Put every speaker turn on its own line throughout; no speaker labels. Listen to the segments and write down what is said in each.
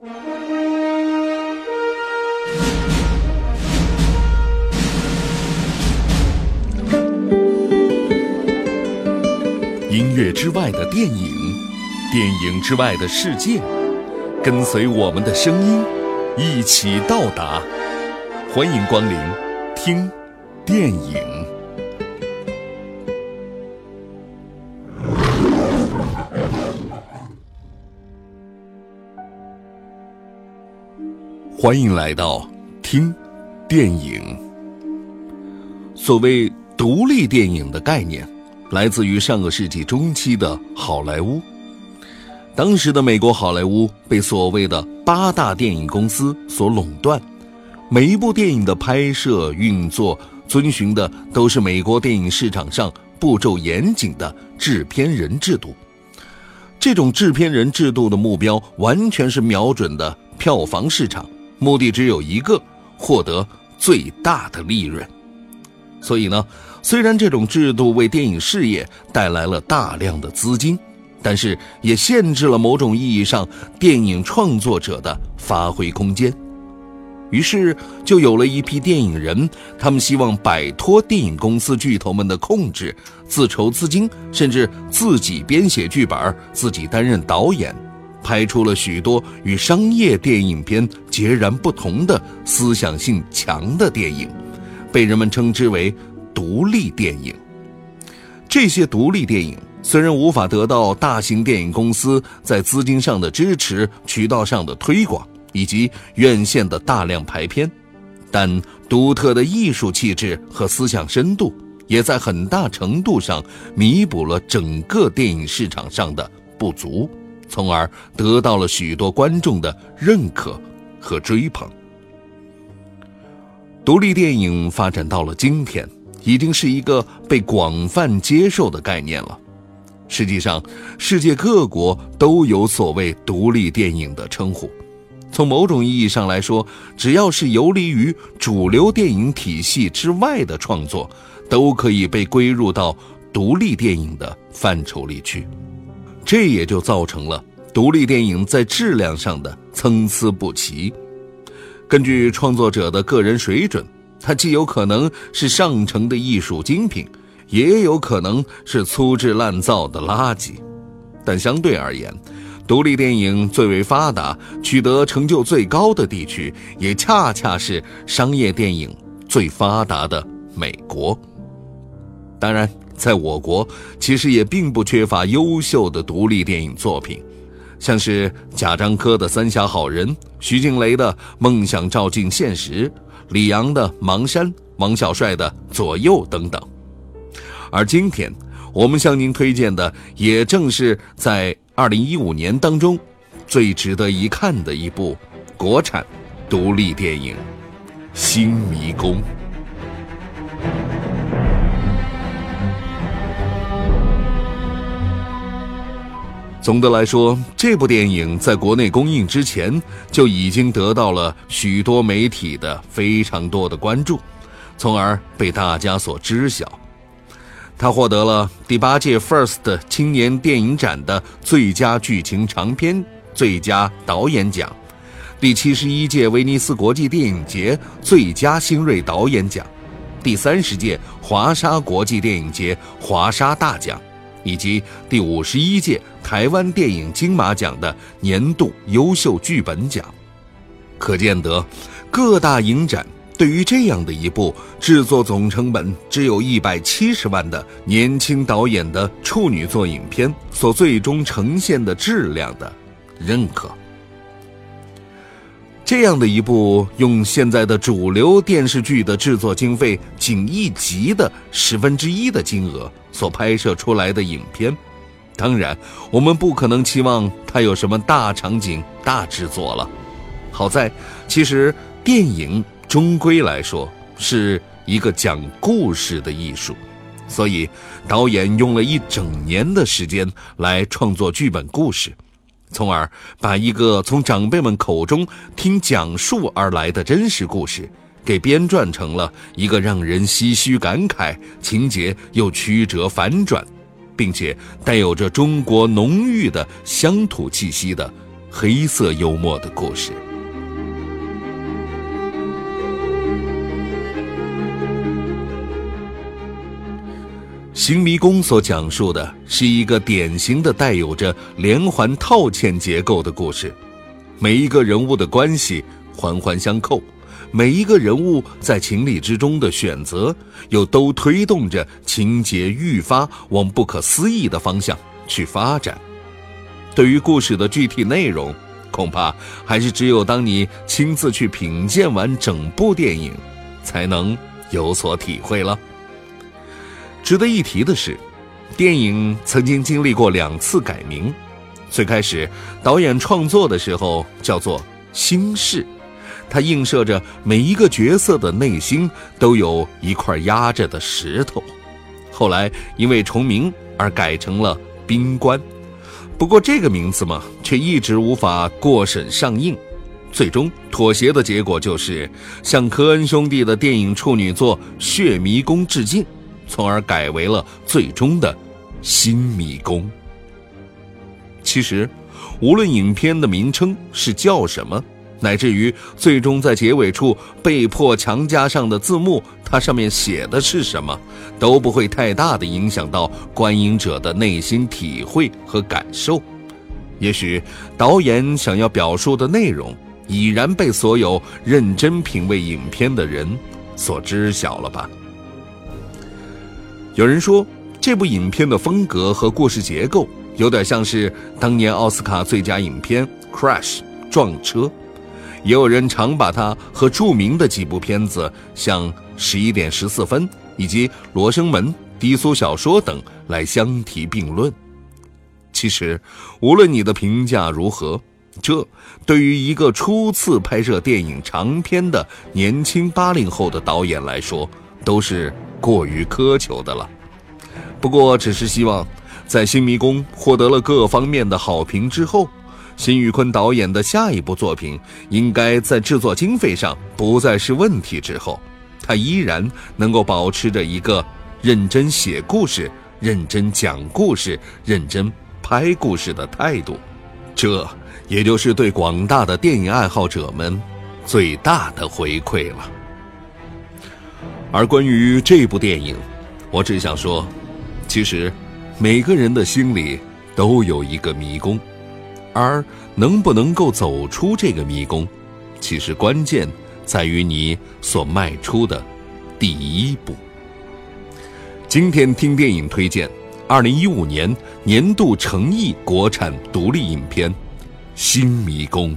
音乐之外的电影，电影之外的世界，跟随我们的声音，一起到达。欢迎光临，听电影。欢迎来到听电影。所谓独立电影的概念。来自于上个世纪中期的好莱坞。当时的美国好莱坞被所谓的八大电影公司所垄断，每一部电影的拍摄运作遵循的都是美国电影市场上步骤严谨的制片人制度。这种制片人制度的目标完全是瞄准的票房市场，目的只有一个：获得最大的利润。所以呢。虽然这种制度为电影事业带来了大量的资金，但是也限制了某种意义上电影创作者的发挥空间。于是，就有了一批电影人，他们希望摆脱电影公司巨头们的控制，自筹资金，甚至自己编写剧本，自己担任导演，拍出了许多与商业电影片截然不同的思想性强的电影，被人们称之为。独立电影，这些独立电影虽然无法得到大型电影公司在资金上的支持、渠道上的推广以及院线的大量排片，但独特的艺术气质和思想深度，也在很大程度上弥补了整个电影市场上的不足，从而得到了许多观众的认可和追捧。独立电影发展到了今天。已经是一个被广泛接受的概念了。实际上，世界各国都有所谓独立电影的称呼。从某种意义上来说，只要是游离于主流电影体系之外的创作，都可以被归入到独立电影的范畴里去。这也就造成了独立电影在质量上的参差不齐。根据创作者的个人水准。它既有可能是上乘的艺术精品，也有可能是粗制滥造的垃圾。但相对而言，独立电影最为发达、取得成就最高的地区，也恰恰是商业电影最发达的美国。当然，在我国其实也并不缺乏优秀的独立电影作品，像是贾樟柯的《三峡好人》，徐静蕾的《梦想照进现实》。李阳的《盲山》，王小帅的《左右》等等，而今天我们向您推荐的，也正是在二零一五年当中最值得一看的一部国产独立电影《新迷宫》。总的来说，这部电影在国内公映之前就已经得到了许多媒体的非常多的关注，从而被大家所知晓。他获得了第八届 FIRST 青年电影展的最佳剧情长片、最佳导演奖，第七十一届威尼斯国际电影节最佳新锐导演奖，第三十届华沙国际电影节华沙大奖。以及第五十一届台湾电影金马奖的年度优秀剧本奖，可见得各大影展对于这样的一部制作总成本只有一百七十万的年轻导演的处女作影片所最终呈现的质量的认可。这样的一部用现在的主流电视剧的制作经费仅一集的十分之一的金额所拍摄出来的影片，当然我们不可能期望它有什么大场景、大制作了。好在，其实电影终归来说是一个讲故事的艺术，所以导演用了一整年的时间来创作剧本故事。从而把一个从长辈们口中听讲述而来的真实故事，给编撰成了一个让人唏嘘感慨、情节又曲折反转，并且带有着中国浓郁的乡土气息的黑色幽默的故事。《行迷宫》所讲述的是一个典型的带有着连环套嵌结构的故事，每一个人物的关系环环相扣，每一个人物在情理之中的选择又都推动着情节愈发往不可思议的方向去发展。对于故事的具体内容，恐怕还是只有当你亲自去品鉴完整部电影，才能有所体会了。值得一提的是，电影曾经经历过两次改名。最开始，导演创作的时候叫做《心事》，它映射着每一个角色的内心都有一块压着的石头。后来因为重名而改成了《冰棺》，不过这个名字嘛，却一直无法过审上映。最终妥协的结果就是向科恩兄弟的电影处女作《血迷宫》致敬。从而改为了最终的《新迷宫》。其实，无论影片的名称是叫什么，乃至于最终在结尾处被迫强加上的字幕，它上面写的是什么，都不会太大的影响到观影者的内心体会和感受。也许导演想要表述的内容，已然被所有认真品味影片的人所知晓了吧。有人说，这部影片的风格和故事结构有点像是当年奥斯卡最佳影片《Crash》撞车，也有人常把它和著名的几部片子，像《十一点十四分》以及《罗生门》《低俗小说》等来相提并论。其实，无论你的评价如何，这对于一个初次拍摄电影长片的年轻八零后的导演来说，都是。过于苛求的了，不过只是希望，在《新迷宫》获得了各方面的好评之后，辛宇坤导演的下一部作品应该在制作经费上不再是问题之后，他依然能够保持着一个认真写故事、认真讲故事、认真拍故事的态度，这也就是对广大的电影爱好者们最大的回馈了。而关于这部电影，我只想说，其实每个人的心里都有一个迷宫，而能不能够走出这个迷宫，其实关键在于你所迈出的第一步。今天听电影推荐，二零一五年年度诚意国产独立影片《新迷宫》。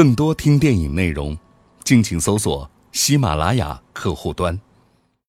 更多听电影内容，敬请搜索喜马拉雅客户端。